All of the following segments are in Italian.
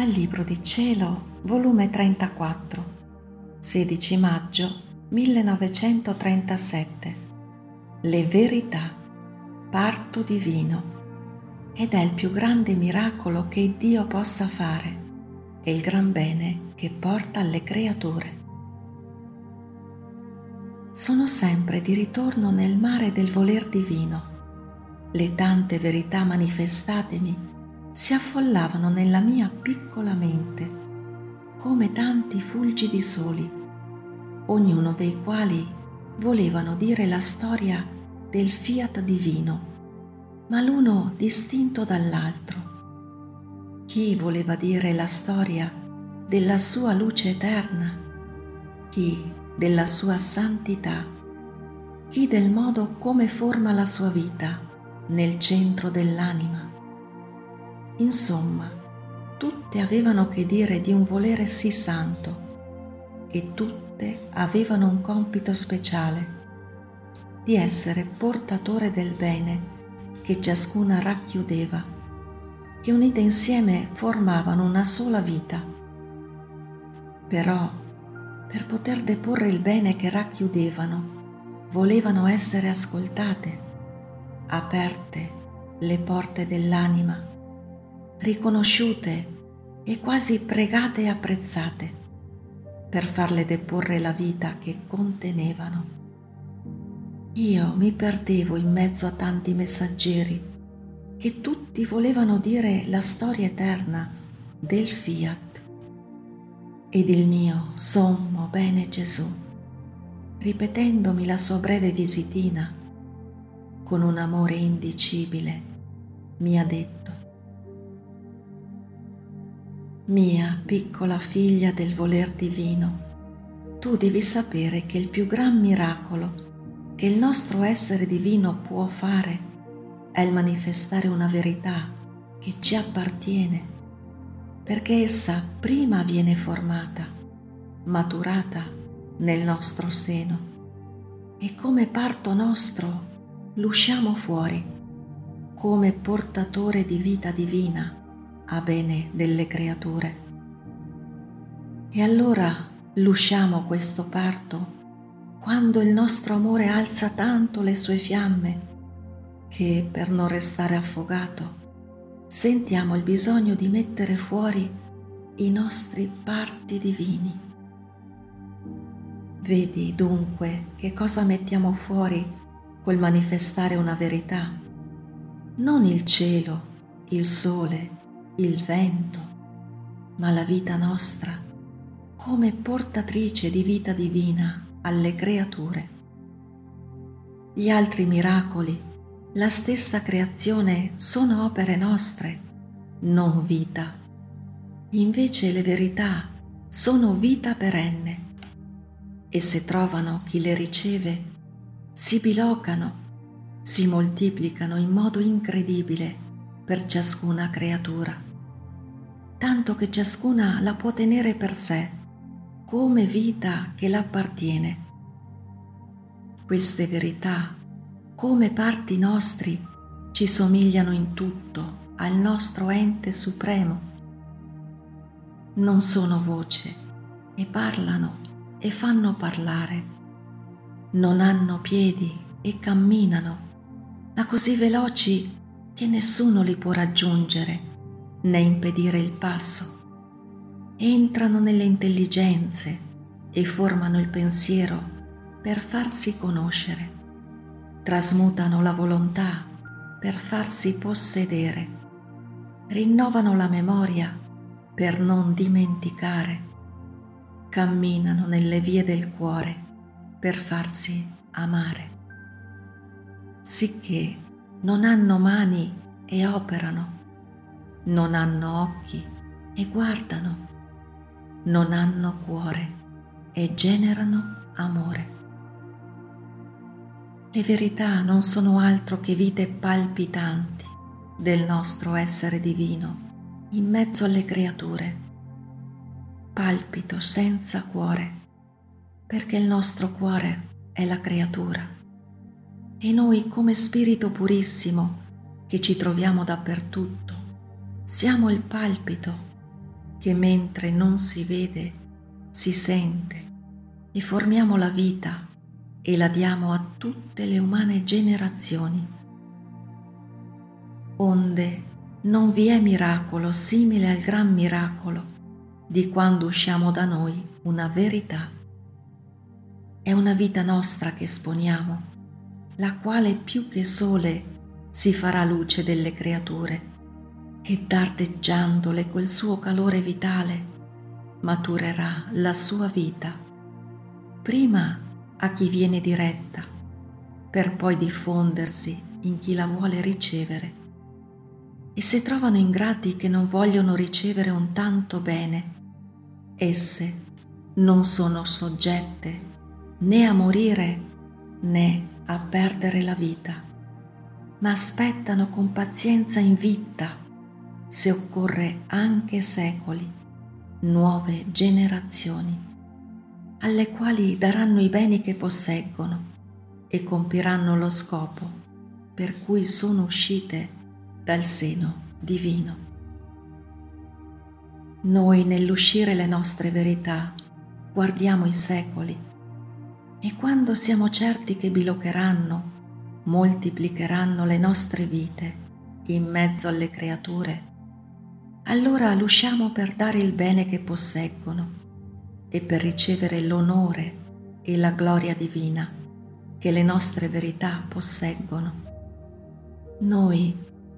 Dal Libro di Cielo, volume 34, 16 maggio 1937. Le verità, parto divino. Ed è il più grande miracolo che Dio possa fare e il gran bene che porta alle creature. Sono sempre di ritorno nel mare del voler divino. Le tante verità manifestatemi si affollavano nella mia piccola mente come tanti fulgidi soli, ognuno dei quali volevano dire la storia del fiat divino, ma l'uno distinto dall'altro. Chi voleva dire la storia della sua luce eterna, chi della sua santità, chi del modo come forma la sua vita nel centro dell'anima Insomma, tutte avevano che dire di un volere sì santo e tutte avevano un compito speciale, di essere portatore del bene che ciascuna racchiudeva, che unite insieme formavano una sola vita. Però, per poter deporre il bene che racchiudevano, volevano essere ascoltate, aperte le porte dell'anima riconosciute e quasi pregate e apprezzate per farle deporre la vita che contenevano. Io mi perdevo in mezzo a tanti messaggeri che tutti volevano dire la storia eterna del fiat ed il mio sommo bene Gesù, ripetendomi la sua breve visitina con un amore indicibile, mi ha detto mia piccola figlia del voler divino, tu devi sapere che il più gran miracolo che il nostro essere divino può fare è il manifestare una verità che ci appartiene, perché essa prima viene formata, maturata nel nostro seno. E come parto nostro l'usciamo fuori come portatore di vita divina a bene delle creature. E allora lusciamo questo parto quando il nostro amore alza tanto le sue fiamme che per non restare affogato sentiamo il bisogno di mettere fuori i nostri parti divini. Vedi dunque che cosa mettiamo fuori col manifestare una verità, non il cielo, il sole, il vento, ma la vita nostra come portatrice di vita divina alle creature. Gli altri miracoli, la stessa creazione sono opere nostre, non vita. Invece le verità sono vita perenne e se trovano chi le riceve, si bilocano, si moltiplicano in modo incredibile per ciascuna creatura tanto che ciascuna la può tenere per sé, come vita che l'appartiene. Queste verità, come parti nostri, ci somigliano in tutto al nostro ente supremo. Non sono voce e parlano e fanno parlare. Non hanno piedi e camminano, ma così veloci che nessuno li può raggiungere né impedire il passo. Entrano nelle intelligenze e formano il pensiero per farsi conoscere. Trasmutano la volontà per farsi possedere. Rinnovano la memoria per non dimenticare. Camminano nelle vie del cuore per farsi amare. Sicché non hanno mani e operano non hanno occhi e guardano, non hanno cuore e generano amore. Le verità non sono altro che vite palpitanti del nostro essere divino in mezzo alle creature. Palpito senza cuore, perché il nostro cuore è la creatura e noi come spirito purissimo che ci troviamo dappertutto siamo il palpito che mentre non si vede, si sente e formiamo la vita e la diamo a tutte le umane generazioni. Onde non vi è miracolo simile al gran miracolo di quando usciamo da noi una verità. È una vita nostra che esponiamo, la quale più che sole si farà luce delle creature, che dardeggiandole quel suo calore vitale maturerà la sua vita, prima a chi viene diretta, per poi diffondersi in chi la vuole ricevere. E se trovano ingrati che non vogliono ricevere un tanto bene, esse non sono soggette né a morire né a perdere la vita, ma aspettano con pazienza invitta, se occorre anche secoli, nuove generazioni, alle quali daranno i beni che posseggono e compiranno lo scopo per cui sono uscite dal seno divino. Noi nell'uscire le nostre verità guardiamo i secoli e quando siamo certi che bilocheranno, moltiplicheranno le nostre vite in mezzo alle creature, allora l'usciamo per dare il bene che posseggono e per ricevere l'onore e la gloria divina che le nostre verità posseggono. Noi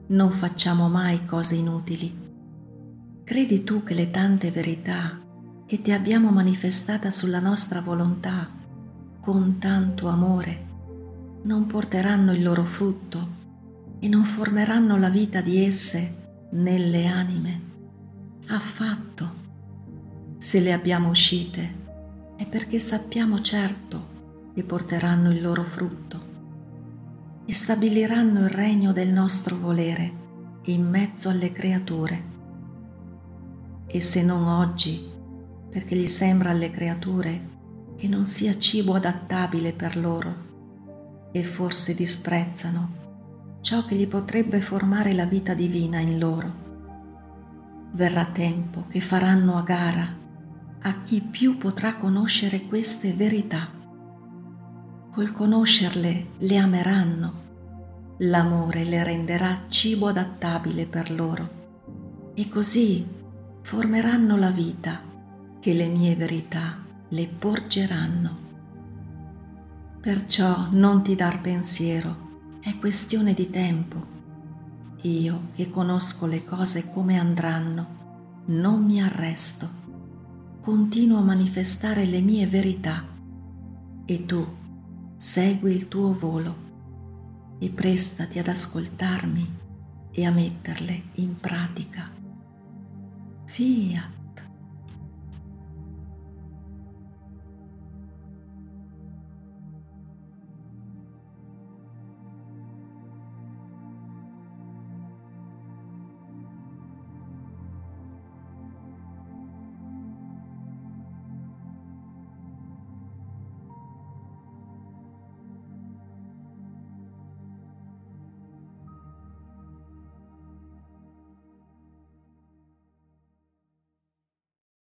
non facciamo mai cose inutili. Credi tu che le tante verità che ti abbiamo manifestata sulla nostra volontà con tanto amore non porteranno il loro frutto e non formeranno la vita di esse nelle anime. Affatto. Se le abbiamo uscite è perché sappiamo certo che porteranno il loro frutto e stabiliranno il regno del nostro volere in mezzo alle creature. E se non oggi, perché gli sembra alle creature che non sia cibo adattabile per loro e forse disprezzano ciò che gli potrebbe formare la vita divina in loro. Verrà tempo che faranno a gara a chi più potrà conoscere queste verità. Col conoscerle le ameranno, l'amore le renderà cibo adattabile per loro e così formeranno la vita che le mie verità le porgeranno. Perciò non ti dar pensiero, è questione di tempo. Io che conosco le cose come andranno, non mi arresto, continuo a manifestare le mie verità e tu segui il tuo volo e prestati ad ascoltarmi e a metterle in pratica. Fiat.